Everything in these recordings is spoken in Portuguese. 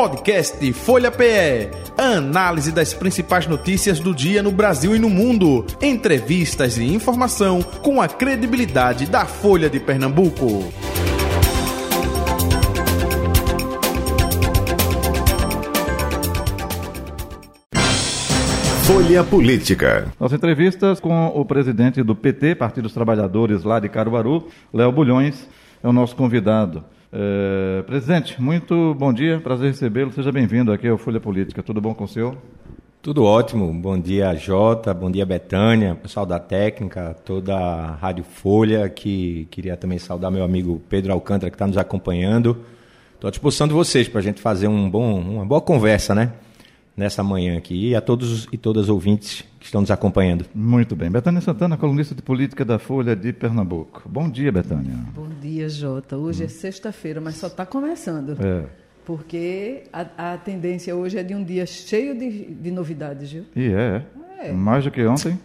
Podcast Folha PE. Análise das principais notícias do dia no Brasil e no mundo. Entrevistas e informação com a credibilidade da Folha de Pernambuco. Folha Política. Nossas entrevistas com o presidente do PT, Partido dos Trabalhadores, lá de Caruaru, Léo Bulhões, é o nosso convidado. É, presidente, muito bom dia, prazer recebê-lo. Seja bem-vindo aqui ao Folha Política. Tudo bom com o senhor? Tudo ótimo. Bom dia, Jota. Bom dia, Betânia, pessoal da técnica, toda a Rádio Folha, que queria também saudar meu amigo Pedro Alcântara, que está nos acompanhando. Estou à disposição de vocês para a gente fazer um bom, uma boa conversa, né? Nessa manhã aqui e a todos e todas os ouvintes que estão nos acompanhando. Muito bem. Betânia Santana, colunista de política da Folha de Pernambuco. Bom dia, Betânia. Bom dia, Jota. Hoje hum. é sexta-feira, mas só está começando. É. Porque a, a, tendência hoje é de um dia cheio de, de novidades, viu? E é. é. Mais do que ontem?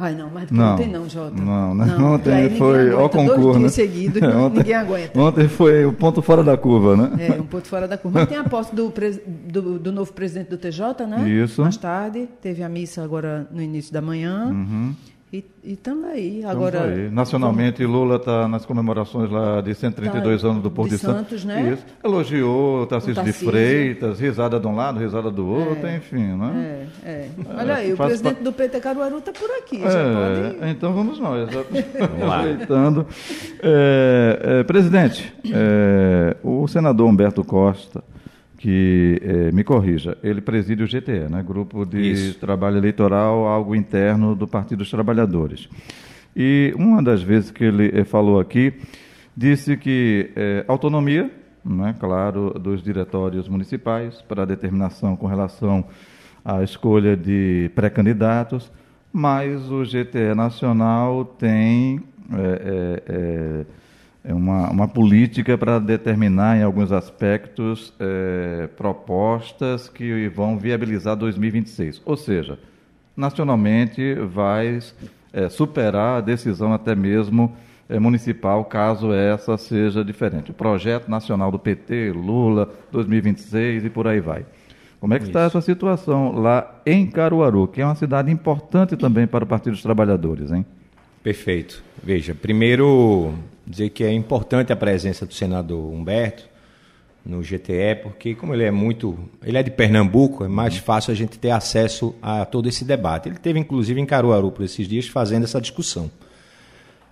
Ai, não, mas não, ontem não, Jota. Não, né? não. Ontem foi ao concurso. Dois dias né? seguidos, ontem, ninguém aguenta. Ontem foi o ponto fora da curva, né? É, um ponto fora da curva. Mas tem a posse do, do, do, novo presidente do TJ, né? Isso. Mais tarde, teve a missa agora no início da manhã. Uhum. E estamos aí. Agora, aí. Nacionalmente, vamos... Lula está nas comemorações lá de 132 tá, anos do Porto de, de Santos. Santos né? Isso. Elogiou Tarcísio, de Freitas, risada de um lado, risada do outro, é, enfim, né? É, é. Olha aí, o presidente pa... do PT Caruaru está por aqui. É, pode... Então vamos nós. Aproveitando. É, é, presidente, é, o senador Humberto Costa que, eh, me corrija, ele preside o GTE, né? Grupo de Isso. Trabalho Eleitoral, algo interno do Partido dos Trabalhadores. E uma das vezes que ele eh, falou aqui, disse que eh, autonomia, né, claro, dos diretórios municipais para determinação com relação à escolha de pré-candidatos, mas o GTE nacional tem é uma, uma política para determinar, em alguns aspectos, é, propostas que vão viabilizar 2026. Ou seja, nacionalmente vai é, superar a decisão até mesmo é, municipal, caso essa seja diferente. O projeto nacional do PT, Lula, 2026 e por aí vai. Como é que Isso. está essa situação lá em Caruaru, que é uma cidade importante também para o Partido dos Trabalhadores, hein? Perfeito. Veja, primeiro dizer que é importante a presença do senador Humberto no GTE, porque como ele é muito, ele é de Pernambuco, é mais fácil a gente ter acesso a todo esse debate. Ele teve inclusive em Caruaru por esses dias fazendo essa discussão.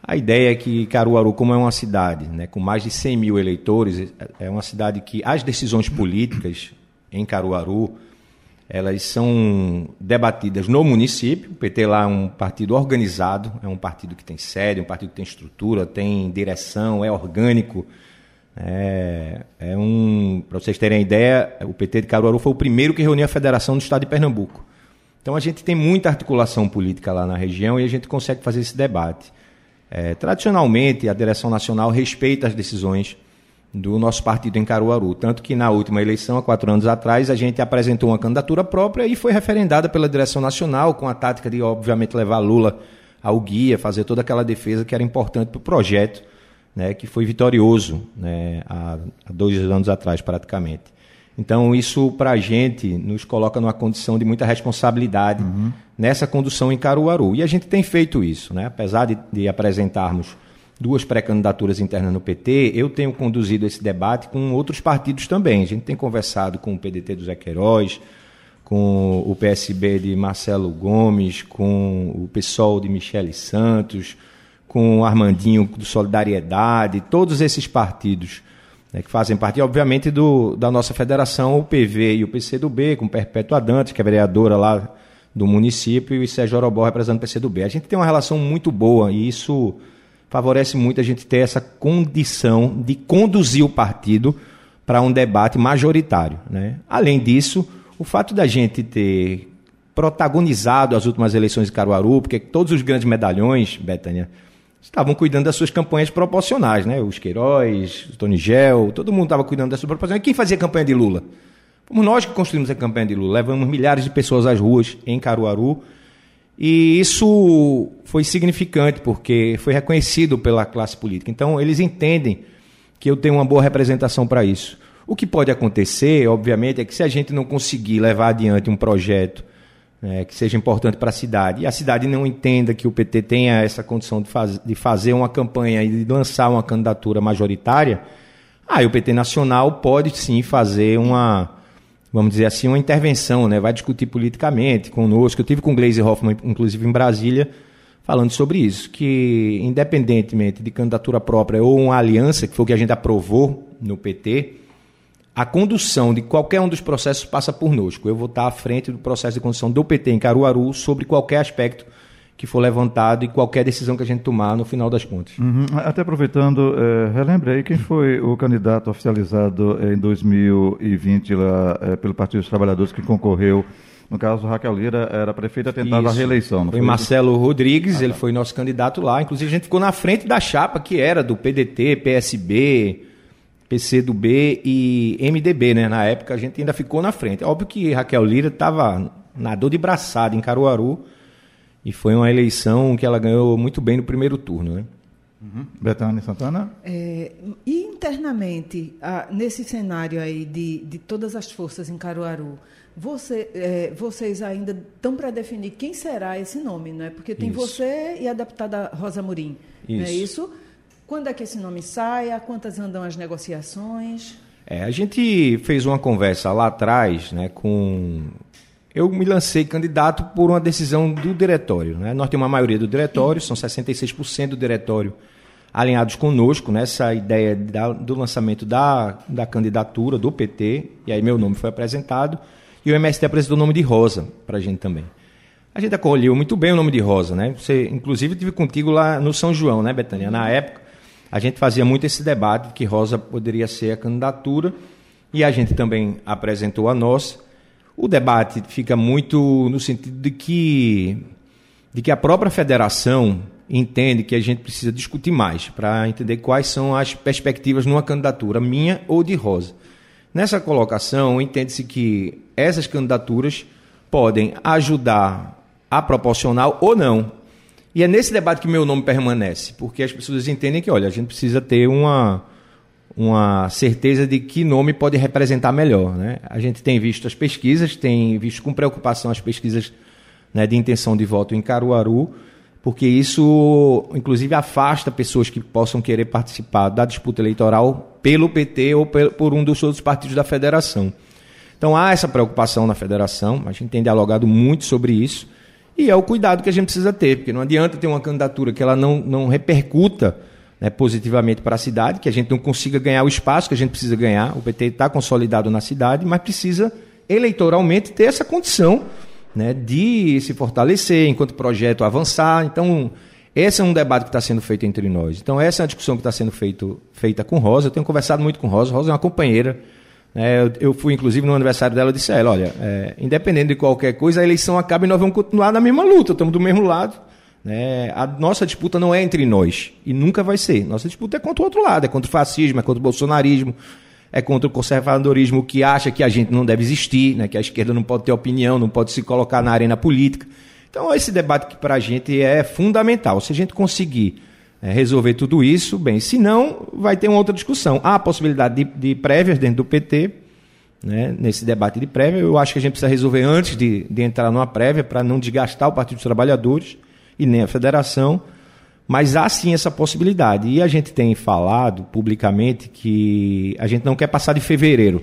A ideia é que Caruaru, como é uma cidade né, com mais de 100 mil eleitores, é uma cidade que as decisões políticas em Caruaru elas são debatidas no município. O PT lá é um partido organizado, é um partido que tem sede, um partido que tem estrutura, tem direção, é orgânico. É, é um, para vocês terem ideia, o PT de Caruaru foi o primeiro que reuniu a Federação do Estado de Pernambuco. Então a gente tem muita articulação política lá na região e a gente consegue fazer esse debate. É, tradicionalmente, a direção nacional respeita as decisões do nosso partido em Caruaru. Tanto que na última eleição, há quatro anos atrás, a gente apresentou uma candidatura própria e foi referendada pela direção nacional, com a tática de, obviamente, levar Lula ao guia, fazer toda aquela defesa que era importante para o projeto, né, que foi vitorioso né, há, há dois anos atrás, praticamente. Então, isso, para a gente, nos coloca numa condição de muita responsabilidade uhum. nessa condução em Caruaru. E a gente tem feito isso, né? apesar de, de apresentarmos duas pré-candidaturas internas no PT, eu tenho conduzido esse debate com outros partidos também. A gente tem conversado com o PDT do Zé Queiroz, com o PSB de Marcelo Gomes, com o PSOL de Michele Santos, com o Armandinho do Solidariedade, todos esses partidos né, que fazem parte, obviamente, do, da nossa federação, o PV e o PCdoB, com Perpétua Dantas, que é vereadora lá do município, e Sérgio Orobó representando o PCdoB. A gente tem uma relação muito boa e isso favorece muito a gente ter essa condição de conduzir o partido para um debate majoritário. Né? Além disso, o fato da gente ter protagonizado as últimas eleições de Caruaru, porque todos os grandes medalhões, Betânia, estavam cuidando das suas campanhas proporcionais, né? Os Queiroz, o Tony Gel, todo mundo estava cuidando das suas proporcionais. Quem fazia campanha de Lula? Fomos nós que construímos a campanha de Lula. Levamos milhares de pessoas às ruas em Caruaru e isso foi significante, porque foi reconhecido pela classe política. Então, eles entendem que eu tenho uma boa representação para isso. O que pode acontecer, obviamente, é que se a gente não conseguir levar adiante um projeto né, que seja importante para a cidade, e a cidade não entenda que o PT tenha essa condição de, faz, de fazer uma campanha e de lançar uma candidatura majoritária, aí o PT Nacional pode sim fazer uma, vamos dizer assim, uma intervenção, né, vai discutir politicamente conosco. Eu tive com o Gleisi Hoffmann, inclusive em Brasília, falando sobre isso, que independentemente de candidatura própria ou uma aliança, que foi o que a gente aprovou no PT, a condução de qualquer um dos processos passa por nós. Eu vou estar à frente do processo de condução do PT em Caruaru sobre qualquer aspecto que for levantado e qualquer decisão que a gente tomar no final das contas. Uhum. Até aproveitando, é, relembre aí quem foi o candidato oficializado em 2020 lá, é, pelo Partido dos Trabalhadores que concorreu. No caso, Raquel Lira era prefeita tentava Isso. a reeleição. Foi, foi Marcelo Rodrigues, ah, ele tá. foi nosso candidato lá. Inclusive, a gente ficou na frente da chapa que era do PDT, PSB, PCdoB e MDB, né? Na época a gente ainda ficou na frente. Óbvio que Raquel Lira estava na dor de braçada em Caruaru e foi uma eleição que ela ganhou muito bem no primeiro turno, né? Uhum. Betânia Santana? É, e internamente, nesse cenário aí de, de todas as forças em Caruaru, você, é, vocês ainda estão para definir quem será esse nome, não é? Porque tem isso. você e a deputada Rosa Murim, isso. não é isso? Quando é que esse nome sai? A quantas andam as negociações? É, a gente fez uma conversa lá atrás, né, com eu me lancei candidato por uma decisão do diretório. Né? Nós temos uma maioria do diretório, são 66% do diretório alinhados conosco nessa ideia da, do lançamento da, da candidatura do PT, e aí meu nome foi apresentado, e o MST apresentou o nome de Rosa para a gente também. A gente acolheu muito bem o nome de Rosa, né? Você, inclusive, tive contigo lá no São João, né, Betânia? Na época, a gente fazia muito esse debate de que Rosa poderia ser a candidatura e a gente também apresentou a nossa. O debate fica muito no sentido de que, de que a própria federação entende que a gente precisa discutir mais para entender quais são as perspectivas numa candidatura minha ou de Rosa. Nessa colocação, entende-se que essas candidaturas podem ajudar a proporcional ou não e é nesse debate que meu nome permanece, porque as pessoas entendem que, olha, a gente precisa ter uma, uma certeza de que nome pode representar melhor. Né? A gente tem visto as pesquisas, tem visto com preocupação as pesquisas né, de intenção de voto em Caruaru, porque isso, inclusive, afasta pessoas que possam querer participar da disputa eleitoral pelo PT ou por um dos outros partidos da federação. Então há essa preocupação na federação, a gente tem dialogado muito sobre isso. E é o cuidado que a gente precisa ter, porque não adianta ter uma candidatura que ela não, não repercuta né, positivamente para a cidade, que a gente não consiga ganhar o espaço que a gente precisa ganhar. O PT está consolidado na cidade, mas precisa eleitoralmente ter essa condição né, de se fortalecer enquanto projeto avançar. Então, esse é um debate que está sendo feito entre nós. Então, essa é a discussão que está sendo feito, feita com Rosa. Eu tenho conversado muito com Rosa. Rosa é uma companheira é, eu, eu, fui, inclusive, no aniversário dela, eu disse a ela, olha, é, independente de qualquer coisa, a eleição acaba e nós vamos continuar na mesma luta, estamos do mesmo lado. Né? A nossa disputa não é entre nós, e nunca vai ser. Nossa disputa é contra o outro lado, é contra o fascismo, é contra o bolsonarismo, é contra o conservadorismo que acha que a gente não deve existir, né? que a esquerda não pode ter opinião, não pode se colocar na arena política. Então, esse debate que para a gente é fundamental. Se a gente conseguir é, resolver tudo isso, bem, se não, vai ter uma outra discussão. Há a possibilidade de, de prévias dentro do PT, né, nesse debate de prévia. Eu acho que a gente precisa resolver antes de, de entrar numa prévia, para não desgastar o Partido dos Trabalhadores e nem a federação. Mas há sim essa possibilidade. E a gente tem falado publicamente que a gente não quer passar de fevereiro,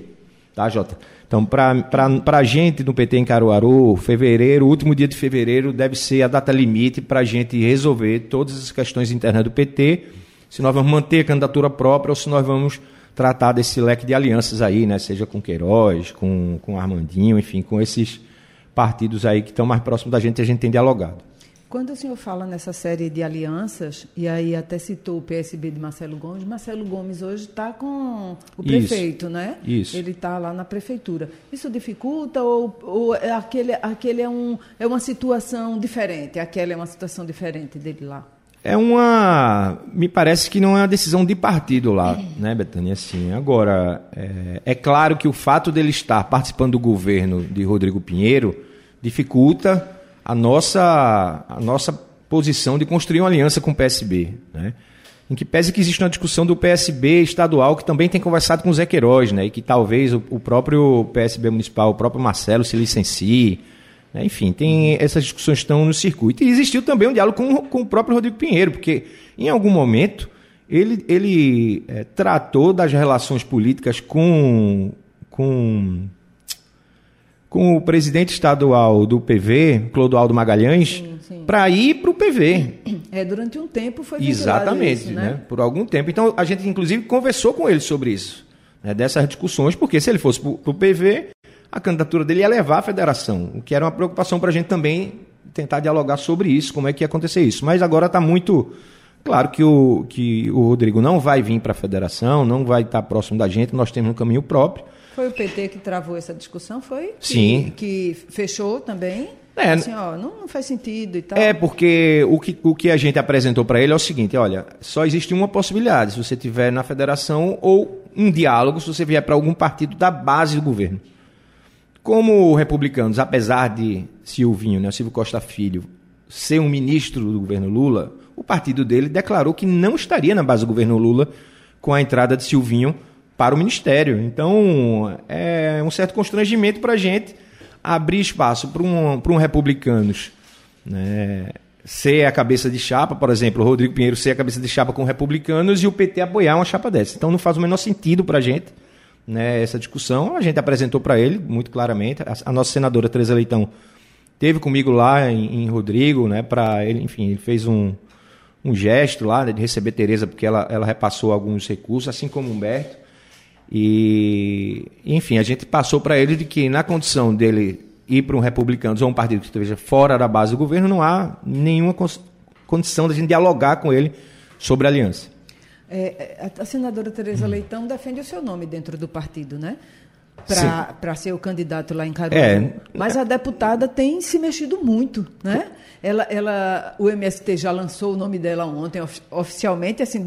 tá, Jota? Então, para a gente no PT em Caruaru, fevereiro, último dia de fevereiro, deve ser a data limite para a gente resolver todas as questões internas do PT, se nós vamos manter a candidatura própria ou se nós vamos tratar desse leque de alianças aí, né? seja com Queiroz, com, com Armandinho, enfim, com esses partidos aí que estão mais próximos da gente e a gente tem dialogado. Quando o senhor fala nessa série de alianças, e aí até citou o PSB de Marcelo Gomes, Marcelo Gomes hoje está com o prefeito, Isso. né? Isso. Ele está lá na prefeitura. Isso dificulta ou, ou é aquele, aquele é, um, é uma situação diferente? Aquela é uma situação diferente dele lá? É uma. Me parece que não é uma decisão de partido lá, né, Betânia? Assim, agora, é, é claro que o fato dele estar participando do governo de Rodrigo Pinheiro dificulta a nossa, a nossa posição de construir uma aliança com o PSB. Né? em que pese que existe uma discussão do PSB estadual que também tem conversado com o Zé Queiroz, né, e que talvez o, o próprio PSB municipal, o próprio Marcelo se licencie, né, enfim, tem essas discussões estão no circuito. E existiu também um diálogo com, com o próprio Rodrigo Pinheiro, porque em algum momento ele, ele é, tratou das relações políticas com, com, com o presidente estadual do PV, Clodoaldo Magalhães, para ir para o PV. É, durante um tempo foi Exatamente, isso, né? né? Por algum tempo. Então a gente, inclusive, conversou com ele sobre isso, né? dessas discussões, porque se ele fosse para o PV, a candidatura dele ia levar à federação, o que era uma preocupação para a gente também tentar dialogar sobre isso, como é que ia acontecer isso. Mas agora está muito Claro que o, que o Rodrigo não vai vir para a federação, não vai estar próximo da gente, nós temos um caminho próprio. Foi o PT que travou essa discussão, foi? Que, Sim. Que fechou também? É, assim, ó, não, não, faz sentido e tal. É, porque o que, o que a gente apresentou para ele é o seguinte: olha, só existe uma possibilidade se você tiver na federação ou um diálogo se você vier para algum partido da base do governo. Como republicanos, apesar de Silvinho, né, Silvio Costa Filho, ser um ministro do governo Lula, o partido dele declarou que não estaria na base do governo Lula com a entrada de Silvinho para o ministério. Então, é um certo constrangimento para a gente abrir espaço para um, para um republicanos né, ser a cabeça de chapa, por exemplo, o Rodrigo Pinheiro ser a cabeça de chapa com republicanos e o PT apoiar uma chapa dessa. Então, não faz o menor sentido para a gente né, essa discussão. A gente apresentou para ele muito claramente. A, a, nossa senadora Teresa Leitão teve comigo lá em, em Rodrigo, né, para ele, enfim, ele fez um um gesto lá né, de receber Tereza, porque ela, ela repassou alguns recursos, assim como Humberto. E, enfim, a gente passou para ele de que, na condição dele ir para um republicano ou um partido que esteja fora da base do governo, não há nenhuma condição de a gente dialogar com ele sobre a aliança. É, é a senadora Tereza Leitão defende o seu nome dentro do partido, né? Para ser o candidato lá em Caruaru. É, Mas a deputada tem se mexido muito, né? Ela, ela, o MST já lançou o nome dela ontem oficialmente, assim,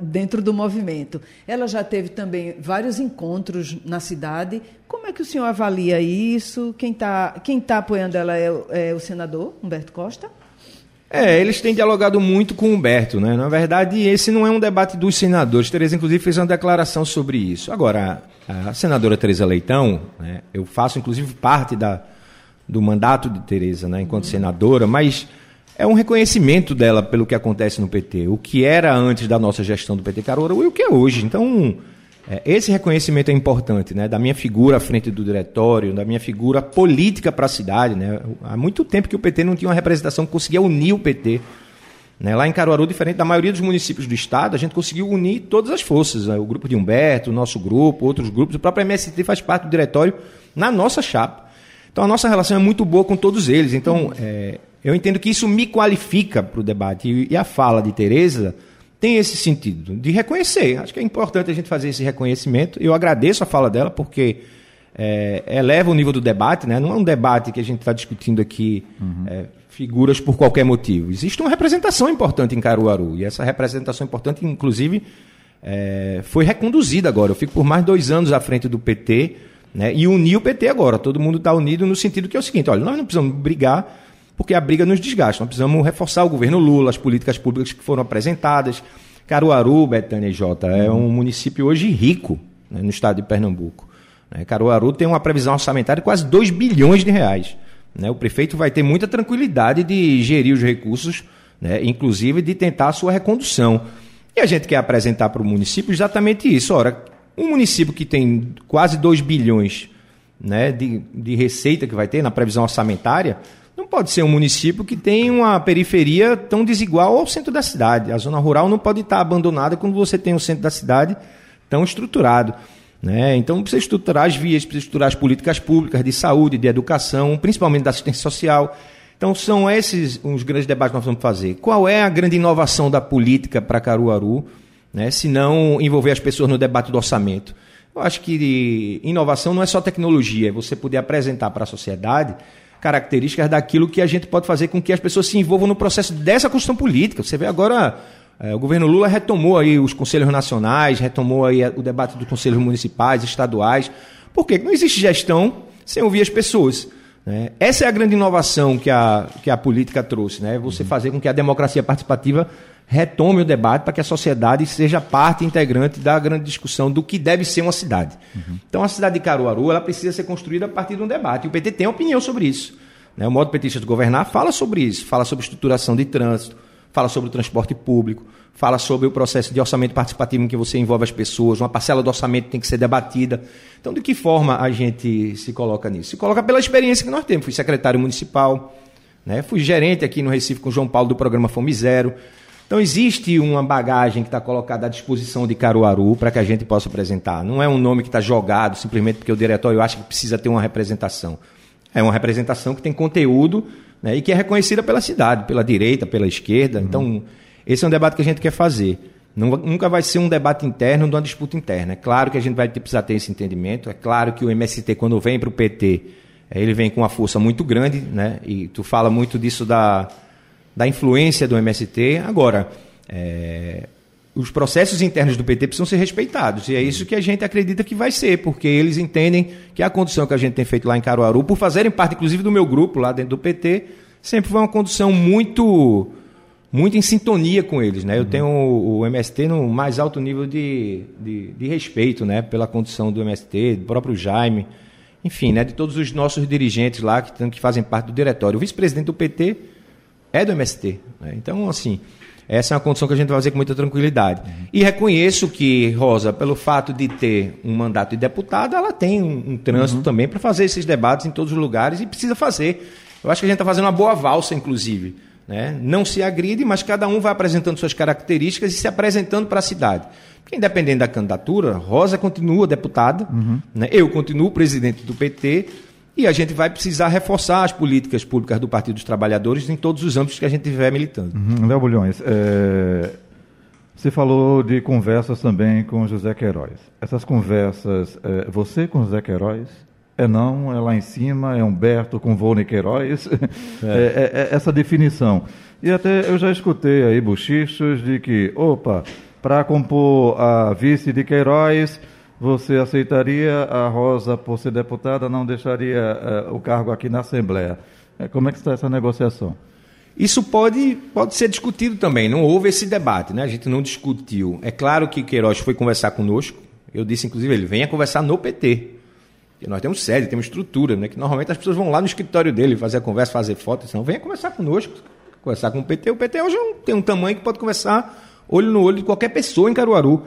dentro do movimento. Ela já teve também vários encontros na cidade. Como é que o senhor avalia isso? Quem está quem tá apoiando ela é, é o senador Humberto Costa? É, eles têm dialogado muito com o Humberto, né? Na verdade, esse não é um debate dos senadores. Tereza, inclusive, fez uma declaração sobre isso. Agora, a senadora Tereza Leitão, né, eu faço, inclusive, parte da, do mandato de Tereza, né, enquanto senadora, mas é um reconhecimento dela pelo que acontece no PT, o que era antes da nossa gestão do PT Caruaru e o que é hoje. Então, é, esse reconhecimento é importante, né, da minha figura à frente do diretório, da minha figura política para a cidade, né. Há muito tempo que o PT não tinha uma representação que conseguia unir o PT. Né? Lá em Caruaru, diferente da maioria dos municípios do estado, a gente conseguiu unir todas as forças. Né? O grupo de Humberto, o nosso grupo, outros grupos, o próprio MST faz parte do diretório na nossa chapa. Então a nossa relação é muito boa com todos eles. Então é, eu entendo que isso me qualifica para o debate. E, e, a fala de Tereza tem esse sentido de reconhecer. Acho que é importante a gente fazer esse reconhecimento. Eu agradeço a fala dela porque é, eleva o nível do debate. Né? Não é um debate que a gente está discutindo aqui uhum. é, figuras por qualquer motivo. Existe uma representação importante em Caruaru. E essa representação importante, inclusive, é, foi reconduzida agora. Eu fico por mais dois anos à frente do PT né? E unir o PT agora. Todo mundo está unido no sentido que é o seguinte: olha, nós não precisamos brigar porque a briga nos desgasta. Nós precisamos reforçar o governo Lula, as políticas públicas que foram apresentadas. Caruaru, Betânia e Jota, é um município hoje rico né, no estado de Pernambuco. Né? Caruaru tem uma previsão orçamentária de quase 2 bilhões de reais. Né? O prefeito vai ter muita tranquilidade de gerir os recursos, né? inclusive de tentar a sua recondução. E a gente quer apresentar para o município exatamente isso. Ora, um município que tem quase 2 bilhões né, de, de receita que vai ter na previsão orçamentária, não pode ser um município que tem uma periferia tão desigual ao centro da cidade. A zona rural não pode estar abandonada quando você tem o centro da cidade tão estruturado. Né? Então precisa estruturar as vias, precisa estruturar as políticas públicas de saúde, de educação, principalmente da assistência social. Então são esses os grandes debates que nós vamos fazer. Qual é a grande inovação da política para Caruaru? né, se não envolver as pessoas no debate do orçamento. Eu acho que inovação não é só tecnologia, é você poder apresentar para a sociedade características daquilo que a gente pode fazer com que as pessoas se envolvam no processo dessa construção política. Você vê agora, é, o governo Lula retomou aí os conselhos nacionais, retomou aí o debate dos conselhos municipais, estaduais. Por quê? Não existe gestão sem ouvir as pessoas. Né? Essa é a grande inovação que a, que a política trouxe, né? você fazer com que a democracia participativa retome o debate para que a sociedade seja parte integrante da grande discussão do que deve ser uma cidade. Uhum. Então, a cidade de Caruaru ela precisa ser construída a partir de um debate. E o PT tem opinião sobre isso. Né? O modo petista de governar fala sobre isso, fala sobre estruturação de trânsito, fala sobre o transporte público, fala sobre o processo de orçamento participativo em que você envolve as pessoas, uma parcela do orçamento tem que ser debatida. Então, de que forma a gente se coloca nisso? Se coloca pela experiência que nós temos. Fui secretário municipal, né? fui gerente aqui no Recife com o João Paulo do programa Fome Zero. Então, existe uma bagagem que está colocada à disposição de Caruaru para que a gente possa apresentar. Não é um nome que está jogado simplesmente porque o diretório acha que precisa ter uma representação. É uma representação que tem conteúdo né, e que é reconhecida pela cidade, pela direita, pela esquerda. Uhum. Então, esse é um debate que a gente quer fazer. nunca vai ser um debate interno de uma disputa interna. É claro que a gente vai precisar ter esse entendimento. É claro que o MST, quando vem para o PT, é, ele vem com uma força muito grande, né? E tu fala muito disso da, da influência do MST. Agora, é, os processos internos do PT precisam ser respeitados. E é isso que a gente acredita que vai ser, porque eles entendem que a condução que a gente tem feito lá em Caruaru, por fazerem parte, inclusive, do meu grupo lá dentro do PT, sempre foi uma condução muito muito em sintonia com eles. Né? Eu tenho o, MST no mais alto nível de, de, de, respeito né? pela condição do MST, do próprio Jaime, enfim, né? de todos os nossos dirigentes lá que, que fazem parte do diretório. O vice-presidente do PT é do MST. Né? Então, assim, essa é uma condição que a gente vai fazer com muita tranquilidade. Uhum. E reconheço que, Rosa, pelo fato de ter um mandato de deputado, ela tem um, um trânsito uhum. também para fazer esses debates em todos os lugares e precisa fazer. Eu acho que a gente está fazendo uma boa valsa, inclusive. Né? Não se agride, mas cada um vai apresentando suas características e se apresentando para a cidade. Porque, independente da candidatura, Rosa continua deputada, uhum. né? eu continuo presidente do PT, e a gente vai precisar reforçar as políticas públicas do Partido dos Trabalhadores em todos os âmbitos que a gente estiver militando. Uhum. Léo Bulhões, é... você falou de conversas também com José Queiroz. Essas conversas, é... você com José Queiroz é não, é lá em cima, é Humberto com Volney Queiroz, é. é. É, é, essa definição. E até eu já escutei aí bochichos de que, opa, para compor a vice de Queiroz, você aceitaria a Rosa por ser deputada, não deixaria uh, o cargo aqui na Assembleia. É, como é que está essa negociação? Isso pode, pode ser discutido também. Não houve esse debate, né? A gente não discutiu. É claro que Queiroz foi conversar conosco. Eu disse, inclusive, ele venha conversar no PT. Porque nós temos sede, temos estrutura, né? Que normalmente as pessoas vão lá no escritório dele fazer a conversa, fazer foto, não venha conversar conosco, conversar com o PT. O PT hoje é tem um tamanho que pode conversar olho no olho de qualquer pessoa em Caruaru.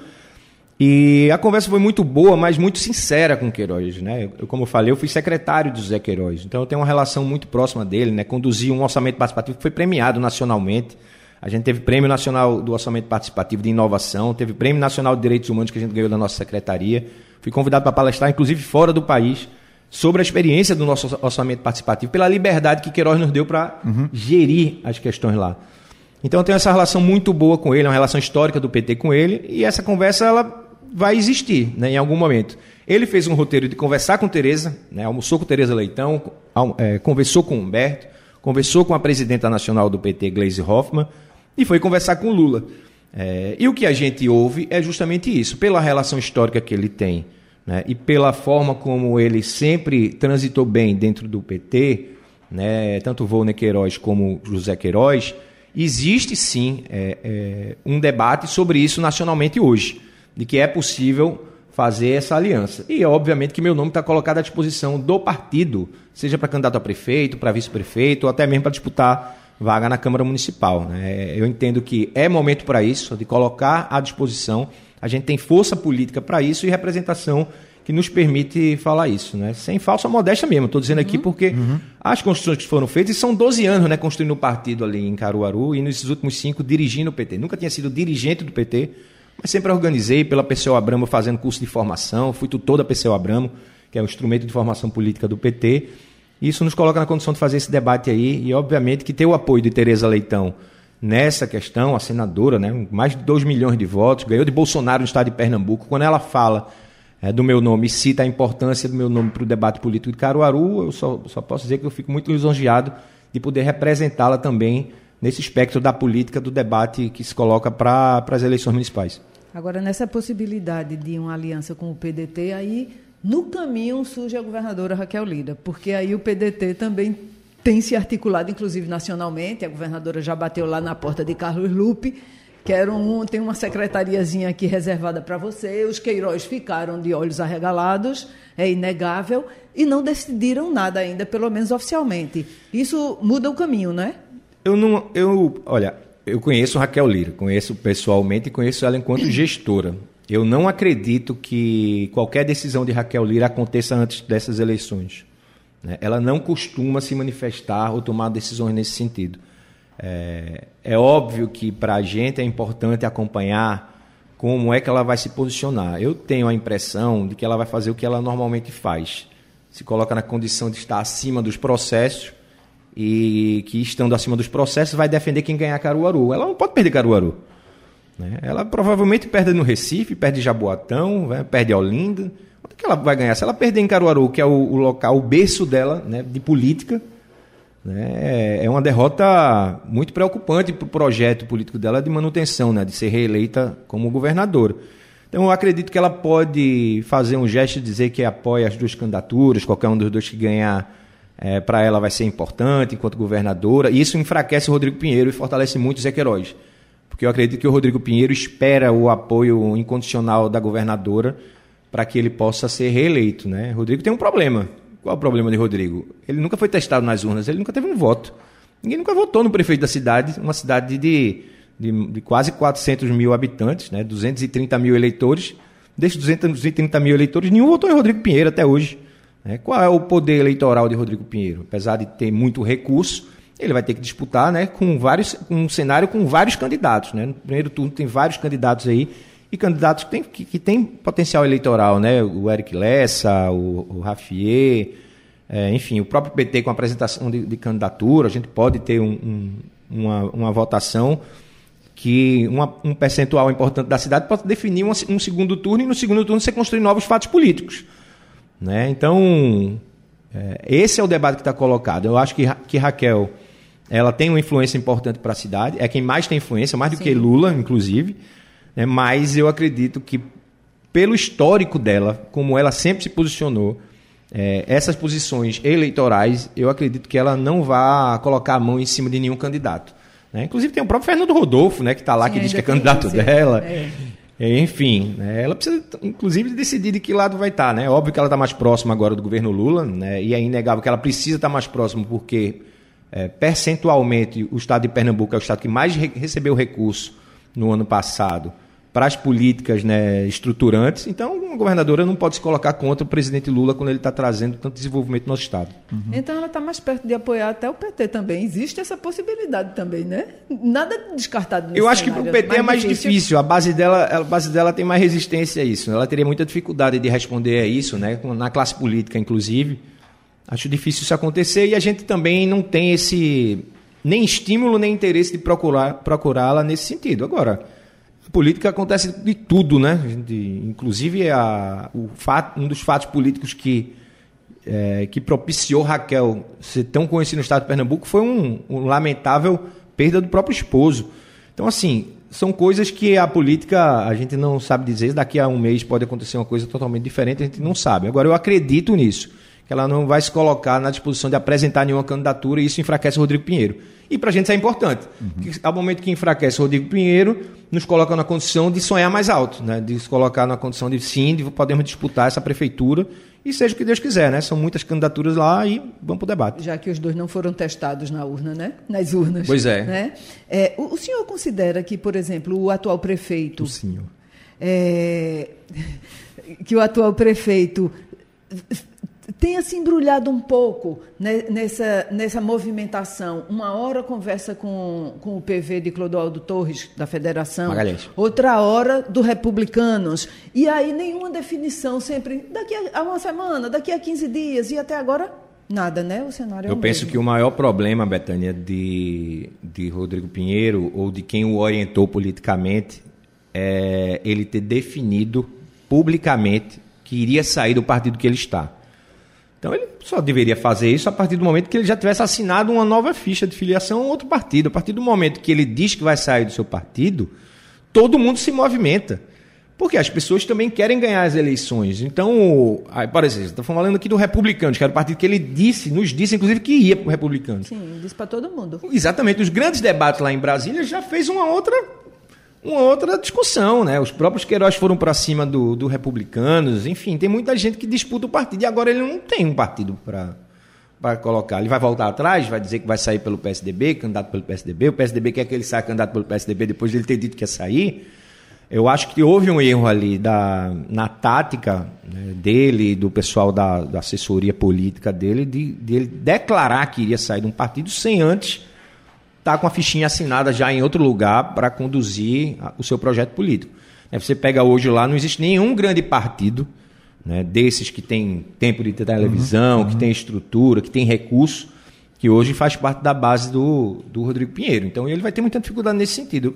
E a conversa foi muito boa, mas muito sincera com o Queiroz, né? Eu, como eu falei, eu fui secretário do Zé Queiroz, então eu tenho uma relação muito próxima dele, né? Conduzi um orçamento participativo que foi premiado nacionalmente. A gente teve Prêmio Nacional do Orçamento Participativo de Inovação, teve Prêmio Nacional de Direitos Humanos que a gente ganhou da nossa secretaria. Fui convidado para palestrar, inclusive fora do país, sobre a experiência do nosso orçamento participativo, pela liberdade que Queiroz nos deu para uhum. gerir as questões lá. Então eu tenho essa relação muito boa com ele, uma relação histórica do PT com ele, e essa conversa ela vai existir né, em algum momento. Ele fez um roteiro de conversar com Tereza, né, almoçou com Tereza Leitão, é, conversou com Humberto, conversou com a presidenta nacional do PT, Gleisi Hoffmann, e foi conversar com Lula. É, e o que a gente ouve é justamente isso, pela relação histórica que ele tem né, e pela forma como ele sempre transitou bem dentro do PT, né, tanto Volner Queiroz como José Queiroz, existe sim é, é, um debate sobre isso nacionalmente hoje, de que é possível fazer essa aliança. E obviamente que meu nome está colocado à disposição do partido, seja para candidato a prefeito, para vice-prefeito, ou até mesmo para disputar vaga na Câmara Municipal. Né? Eu entendo que é momento para isso, de colocar à disposição. A gente tem força política para isso e representação que nos permite falar isso, né? Sem falsa modéstia mesmo. Estou dizendo aqui uhum. porque uhum. as construções que foram feitas, e são 12 anos né, construindo o um partido ali em Caruaru e nesses últimos cinco dirigindo o PT. Nunca tinha sido dirigente do PT, mas sempre organizei pela PCO Abramo fazendo curso de formação, fui tutor da PCO Abramo, que é um instrumento de formação política do PT. Isso nos coloca na condição de fazer esse debate aí e, obviamente, que ter o apoio de Tereza Leitão nessa questão, a senadora, né, mais de 2 milhões de votos, ganhou de Bolsonaro no estado de Pernambuco. Quando ela fala é, do meu nome e cita a importância do meu nome para o debate político de Caruaru, eu só, só posso dizer que eu fico muito lisonjeado de poder representá-la também nesse espectro da política, do debate que se coloca para as eleições municipais. Agora, nessa possibilidade de uma aliança com o PDT, aí No caminho surge a governadora Raquel Lira, porque aí o PDT também tem se articulado, inclusive nacionalmente. A governadora já bateu lá na porta de Carlos Lupe, que era um, tem uma secretariazinha aqui reservada para você. Os Queiroz ficaram de olhos arregalados, é inegável, e não decidiram nada ainda, pelo menos oficialmente. Isso muda o caminho, não é? Eu não, eu, olha, eu conheço Raquel Lira, conheço pessoalmente e conheço ela enquanto gestora. Eu não acredito que qualquer decisão de Raquel Lira aconteça antes dessas eleições. Né? Ela não costuma se manifestar ou tomar decisões nesse sentido. É, é óbvio que para a gente é importante acompanhar como é que ela vai se posicionar. Eu tenho a impressão de que ela vai fazer o que ela normalmente faz. Se coloca na condição de estar acima dos processos e que, estando acima dos processos, vai defender quem ganhar Caruaru. Ela não pode perder Caruaru. Né? Ela provavelmente perde no Recife, perde Jaboatão, né? perde Olinda. Onde que ela vai ganhar? Se ela perder em Caruaru, que é o, o local, o berço dela né, de política, né, é uma derrota muito preocupante para o projeto político dela de manutenção, né, de ser reeleita como governadora. Então eu acredito que ela pode fazer um gesto de dizer que apoia as duas candidaturas, qualquer um dos dois que ganhar é, para ela vai ser importante enquanto governadora. E isso enfraquece o Rodrigo Pinheiro e fortalece muito Zé Queiroz. Porque eu acredito que o Rodrigo Pinheiro espera o apoio incondicional da governadora para que ele possa ser reeleito. Né? Rodrigo tem um problema. Qual é o problema de Rodrigo? Ele nunca foi testado nas urnas, ele nunca teve um voto. Ninguém nunca votou no prefeito da cidade, uma cidade de, de, de quase 400 mil habitantes, né? 230 mil eleitores. Desses 230 mil eleitores, nenhum votou em Rodrigo Pinheiro até hoje. Né? Qual é o poder eleitoral de Rodrigo Pinheiro? Apesar de ter muito recurso, ele vai ter que disputar né, com vários, um cenário com vários candidatos. Né? No primeiro turno tem vários candidatos aí e candidatos que têm que, que tem potencial eleitoral, né? O Eric Lessa, o, o Rafier, é, enfim, o próprio PT com a apresentação de, de candidatura, a gente pode ter um, um, uma, uma votação que uma, um percentual importante da cidade pode definir um, um, segundo turno e no segundo turno você construir novos fatos políticos. Né? Então, é, esse é o debate que está colocado. Eu acho que, que Raquel ela tem uma influência importante para a cidade, é quem mais tem influência, mais do Sim. que Lula, inclusive. Né? Mas eu acredito que, pelo histórico dela, como ela sempre se posicionou, é, essas posições eleitorais, eu acredito que ela não vá colocar a mão em cima de nenhum candidato. Né? Inclusive tem o próprio Fernando Rodolfo, né, que está lá, Sim, que diz que é candidato dela. É. Enfim, né, ela precisa, inclusive, decidir de que lado vai estar. Tá, né? Óbvio que ela está mais próxima agora do governo Lula, né? e é inegável que ela precisa estar tá mais próxima, porque é, percentualmente o estado de Pernambuco é o estado que mais re recebeu recurso no ano passado para as políticas né, estruturantes. Então, uma governadora não pode se colocar contra o presidente Lula quando ele está trazendo tanto desenvolvimento no nosso Estado. Uhum. Então, ela está mais perto de apoiar até o PT também. Existe essa possibilidade também, né? Nada descartado nesse Eu acho cenário. que para o PT mais é mais difícil. difícil. A base, dela, a base dela tem mais resistência a isso. Ela teria muita dificuldade de responder a isso, né? na classe política, inclusive. Acho difícil isso acontecer e a gente também não tem esse nem estímulo nem interesse de procurar procurá-la nesse sentido. Agora, política acontece de tudo, né? inclusive, a, o fato, um dos fatos políticos que, é, que propiciou Raquel ser tão conhecida no estado de Pernambuco foi um, um lamentável perda do próprio esposo. Então, assim, são coisas que a política a gente não sabe dizer. Daqui a um mês pode acontecer uma coisa totalmente diferente, a gente não sabe. Agora, eu acredito nisso, que ela não vai se colocar na disposição de apresentar nenhuma candidatura e isso enfraquece o Rodrigo Pinheiro. E para a gente isso é importante. Uhum. ao momento que enfraquece o Rodrigo Pinheiro, nos coloca na condição de sonhar mais alto, né? de se colocar na condição de sim, de podermos disputar essa prefeitura e seja o que Deus quiser, né? São muitas candidaturas lá e vamos para o debate. Já que os dois não foram testados na urna, né? Nas urnas. Pois é. Né? é o, o, senhor considera que, por exemplo, o atual prefeito. O senhor. É, que o atual prefeito tenha se embrulhado um pouco nessa, nessa movimentação. Uma hora conversa com, com o PV de Clodoaldo Torres, da Federação, Magalhães. outra hora do Republicanos. E aí nenhuma definição, sempre daqui a uma semana, daqui a 15 dias, e até agora nada, né? O cenário é Eu o penso mesmo. que o maior problema, Betânia, de, de Rodrigo Pinheiro, ou de quem o orientou politicamente, é ele ter definido publicamente que iria sair do partido que ele está. Então ele só deveria fazer isso a partir do momento que ele já tivesse assinado uma nova ficha de filiação a outro partido. A partir do momento que ele diz que vai sair do seu partido, todo mundo se movimenta. Porque as pessoas também querem ganhar as eleições. Então, por exemplo, estou falando aqui do Republicanos, que era o partido que ele disse, nos disse, inclusive, que ia para o Republicano. Sim, disse para todo mundo. Exatamente. Os grandes debates lá em Brasília já fez uma outra uma outra discussão, né? Os próprios Queiroz foram para cima do, do Republicanos, enfim, tem muita gente que disputa o partido e agora ele não tem um partido para para colocar. Ele vai voltar atrás, vai dizer que vai sair pelo PSDB, candidato pelo PSDB. O PSDB quer que ele saia candidato pelo PSDB depois de ele ter dito que ia sair. Eu acho que houve um erro ali da, na tática né, dele, do pessoal da, da, assessoria política dele, de, de ele declarar que iria sair de um partido sem antes estar tá com a fichinha assinada já em outro lugar para conduzir o seu projeto político. Você pega hoje lá, não existe nenhum grande partido né, desses que tem tempo de televisão, uhum, que tem estrutura, que tem recurso, que hoje faz parte da base do, do Rodrigo Pinheiro. Então ele vai ter muita dificuldade nesse sentido.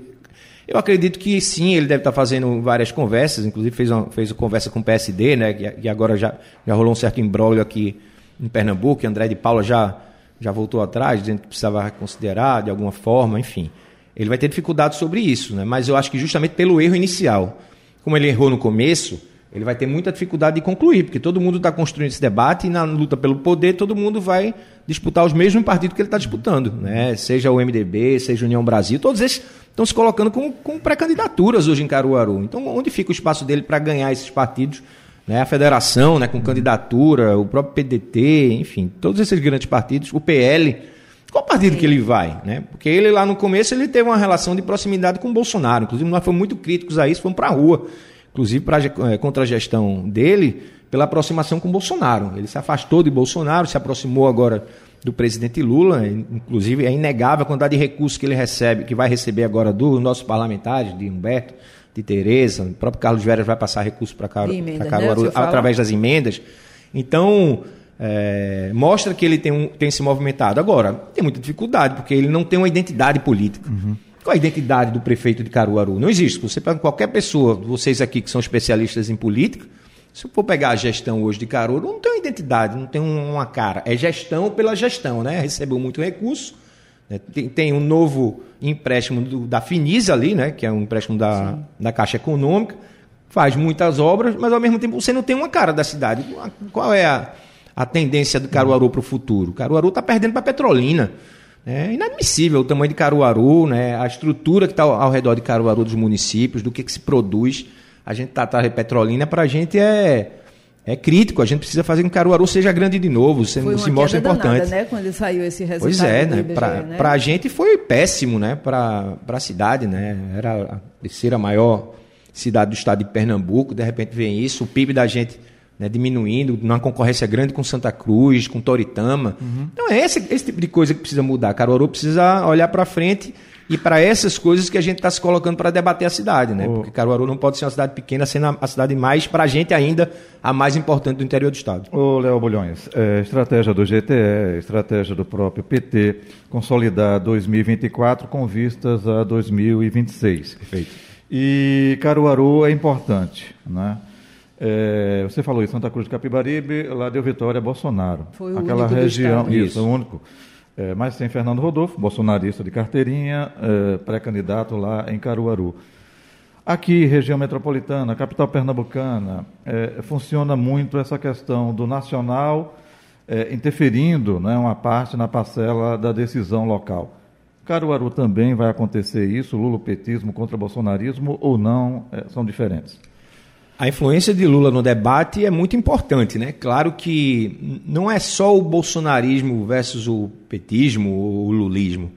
Eu acredito que sim, ele deve estar fazendo várias conversas, inclusive fez uma, fez uma conversa com o PSD, né, e agora já, já rolou um certo embrólio aqui em Pernambuco, André de Paula já, já voltou atrás, dizendo que precisava reconsiderar de alguma forma, enfim. Ele vai ter dificuldade sobre isso, né? mas eu acho que justamente pelo erro inicial. Como ele errou no começo, ele vai ter muita dificuldade de concluir, porque todo mundo está construindo esse debate e na luta pelo poder todo mundo vai disputar os mesmos partidos que ele está disputando, né? seja o MDB, seja a União Brasil, todos esses estão se colocando com, com pré-candidaturas hoje em Caruaru. Então, onde fica o espaço dele para ganhar esses partidos? Né? A federação, né, com candidatura, o próprio PDT, enfim, todos esses grandes partidos, o PL. Qual partido que ele vai? Né? Porque ele lá no começo ele teve uma relação de proximidade com o Bolsonaro. Inclusive, nós fomos muito críticos a isso, fomos para a rua inclusive pra, é, contra a gestão dele, pela aproximação com Bolsonaro. Ele se afastou de Bolsonaro, se aproximou agora do presidente Lula, inclusive é inegável a quantidade de recursos que ele recebe, que vai receber agora dos nossos parlamentares, de Humberto, de Tereza, o próprio Carlos Veras vai passar recursos para Car né, Caruaru né, através das emendas. Então, é, mostra que ele tem, um, tem se movimentado. Agora, tem muita dificuldade, porque ele não tem uma identidade política. Uhum. Qual a identidade do prefeito de Caruaru? Não existe. Você pega qualquer pessoa, vocês aqui que são especialistas em política, se eu for pegar a gestão hoje de Caruaru, não tem uma identidade, não tem uma cara. É gestão pela gestão, né? Recebeu muito recurso. Né? Tem, tem, um novo empréstimo do, da Finisa ali, né? Que é um empréstimo da, da Caixa Econômica. Faz muitas obras, mas ao mesmo tempo você não tem uma cara da cidade. Qual é a, a tendência do Caruaru para o futuro? Caruaru está perdendo para Petrolina. É inadmissível o tamanho de Caruaru, né? a estrutura que está ao redor de Caruaru dos municípios, do que, que se produz. A gente está atrás de Petrolina, para a gente é, é crítico. A gente precisa fazer com que Caruaru seja grande de novo, se, foi se mostra importante. Danada, né? Quando saiu esse resultado. Pois é, né? Para né? a gente foi péssimo, né? Para a cidade, né? Era a terceira maior cidade do estado de Pernambuco, de repente vem isso, o PIB da gente né, diminuindo, numa concorrência grande com Santa Cruz, com Toritama. Uhum. Então é esse, esse tipo de coisa que precisa mudar. Caruaru precisa olhar para frente e para essas coisas que a gente está se colocando para debater a cidade, né? Oh. Porque Caruaru não pode ser uma cidade pequena, sendo a, a cidade mais, para a gente ainda, a mais importante do interior do estado. Ô, Léo Bulhões, é, estratégia do GTE, estratégia do próprio PT, consolidar 2024 com vistas a 2026. Perfeito. E Caruaru é importante, né? É, você falou em Santa Cruz de Capibaribe, lá deu vitória a Bolsonaro. Foi o Aquela único região, isso, isso, o único. É, mas tem Fernando Rodolfo, bolsonarista de carteirinha, é, pré-candidato lá em Caruaru. Aqui, região metropolitana, capital pernambucana, é, funciona muito essa questão do nacional é, interferindo né, uma parte na parcela da decisão local. Caruaru também vai acontecer isso, lulopetismo contra bolsonarismo ou não, é, são diferentes? A influência de Lula no debate é muito importante, né? Claro que não é só o bolsonarismo versus o petismo ou o lulismo.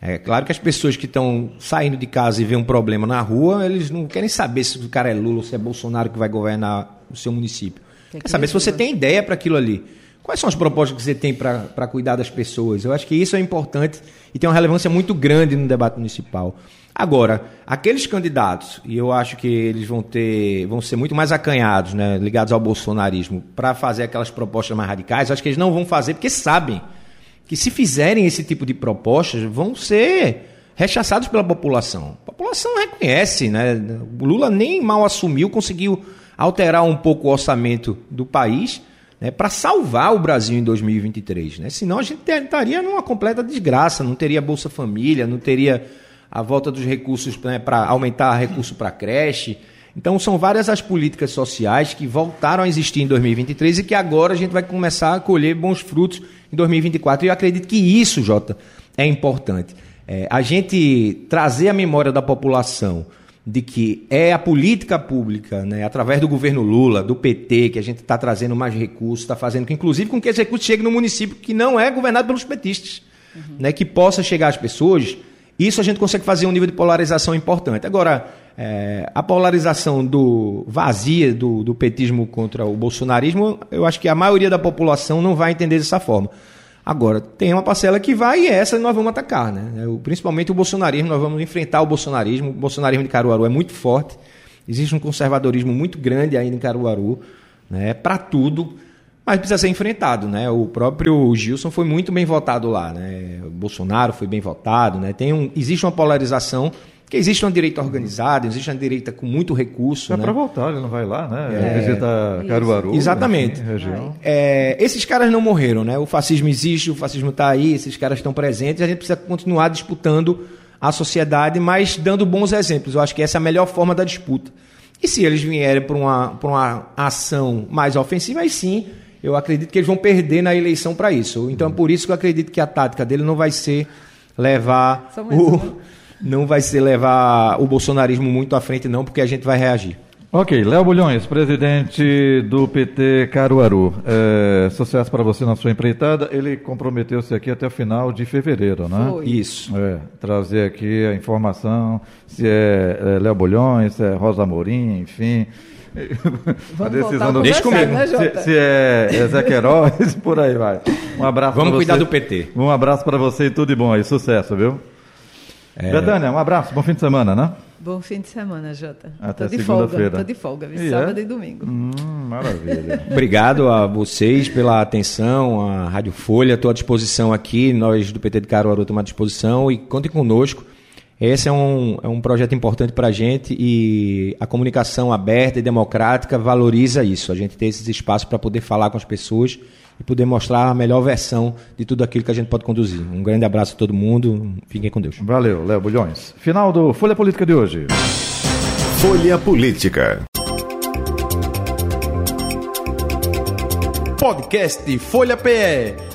É claro que as pessoas que estão saindo de casa e vêem um problema na rua, eles não querem saber se o cara é Lula ou se é Bolsonaro que vai governar o seu município. Quer, Quer saber se você tem ideia para aquilo ali. Quais são as propostas que você tem para cuidar das pessoas? Eu acho que isso é importante e tem uma relevância muito grande no debate municipal. Agora, aqueles candidatos, e eu acho que eles vão ter, vão ser muito mais acanhados, né, ligados ao bolsonarismo, para fazer aquelas propostas mais radicais, acho que eles não vão fazer porque sabem que se fizerem esse tipo de propostas, vão ser rechaçados pela população. A população reconhece, né? O Lula nem mal assumiu, conseguiu alterar um pouco o orçamento do país né, para salvar o Brasil em 2023. Né? Senão a gente estaria numa completa desgraça, não teria Bolsa Família, não teria a volta dos recursos né, para aumentar recurso para creche. Então, são várias as políticas sociais que voltaram a existir em 2023 e que agora a gente vai começar a colher bons frutos em 2024. E eu acredito que isso, Jota, é importante. É, a gente trazer a memória da população de que é a política pública, né, através do governo Lula, do PT, que a gente está trazendo mais recursos, está fazendo que, inclusive, com que esse recurso chegue no município que não é governado pelos petistas, uhum. né, que possa chegar às pessoas. Isso a gente consegue fazer um nível de polarização importante. Agora, é, a polarização do vazia do, do petismo contra o bolsonarismo, eu acho que a maioria da população não vai entender dessa forma. Agora, tem uma parcela que vai e essa nós vamos atacar, né? Principalmente o bolsonarismo, nós vamos enfrentar o bolsonarismo. O bolsonarismo de Caruaru é muito forte. Existe um conservadorismo muito grande ainda em Caruaru, né? Para tudo, mas precisa ser enfrentado, né? O próprio Gilson foi muito bem votado lá, né? O Bolsonaro foi bem votado, né? Tem um, existe uma polarização porque existe uma direita organizada, existe uma direita com muito recurso. É né? para voltar, ele não vai lá, né? É, Visita Caruaru. Exatamente. região. É, esses caras não morreram, né? O fascismo existe, o fascismo está aí, esses caras estão presentes, a gente precisa continuar disputando a sociedade, mas dando bons exemplos. Eu acho que essa é a melhor forma da disputa. E se eles vierem para uma, uma ação mais ofensiva, aí sim, eu acredito que eles vão perder na eleição para isso. Então é por isso que eu acredito que a tática dele não vai ser levar o não vai ser levar o bolsonarismo muito à frente, não, porque a gente vai reagir. Ok, Léo Bulhões, presidente do PT Caruaru. É, sucesso para você na sua empreitada. Ele comprometeu-se aqui até o final de fevereiro, né? Foi. Isso. É, trazer aqui a informação, se é, é Léo Bulhões, se é Rosa Morim, enfim. Vamos a decisão do Deixa comigo. Né, se, se, é, é Zé Queiroz, por aí vai. Um abraço Vamos cuidar do PT. Um abraço para você e tudo de bom aí. Sucesso, viu? É... Betânia, um abraço, bom fim de semana, né? Bom fim de semana, Jota. Até segunda-feira. Estou de folga, viu? É? sábado é? e domingo. Hum, maravilha. Obrigado a vocês pela atenção, a Rádio Folha, estou à disposição aqui, nós do PT de Caruaru estamos à disposição e contem conosco. Esse é um, é um projeto importante para a gente e a comunicação aberta e democrática valoriza isso. A gente tem esses espaços para poder falar com as pessoas e poder mostrar a melhor versão de tudo aquilo que a gente pode conduzir. Um grande abraço a todo mundo. Fiquem com Deus. Valeu, Léo Bulhões. Final do Folha Política de hoje. Folha Política. Podcast Folha PE.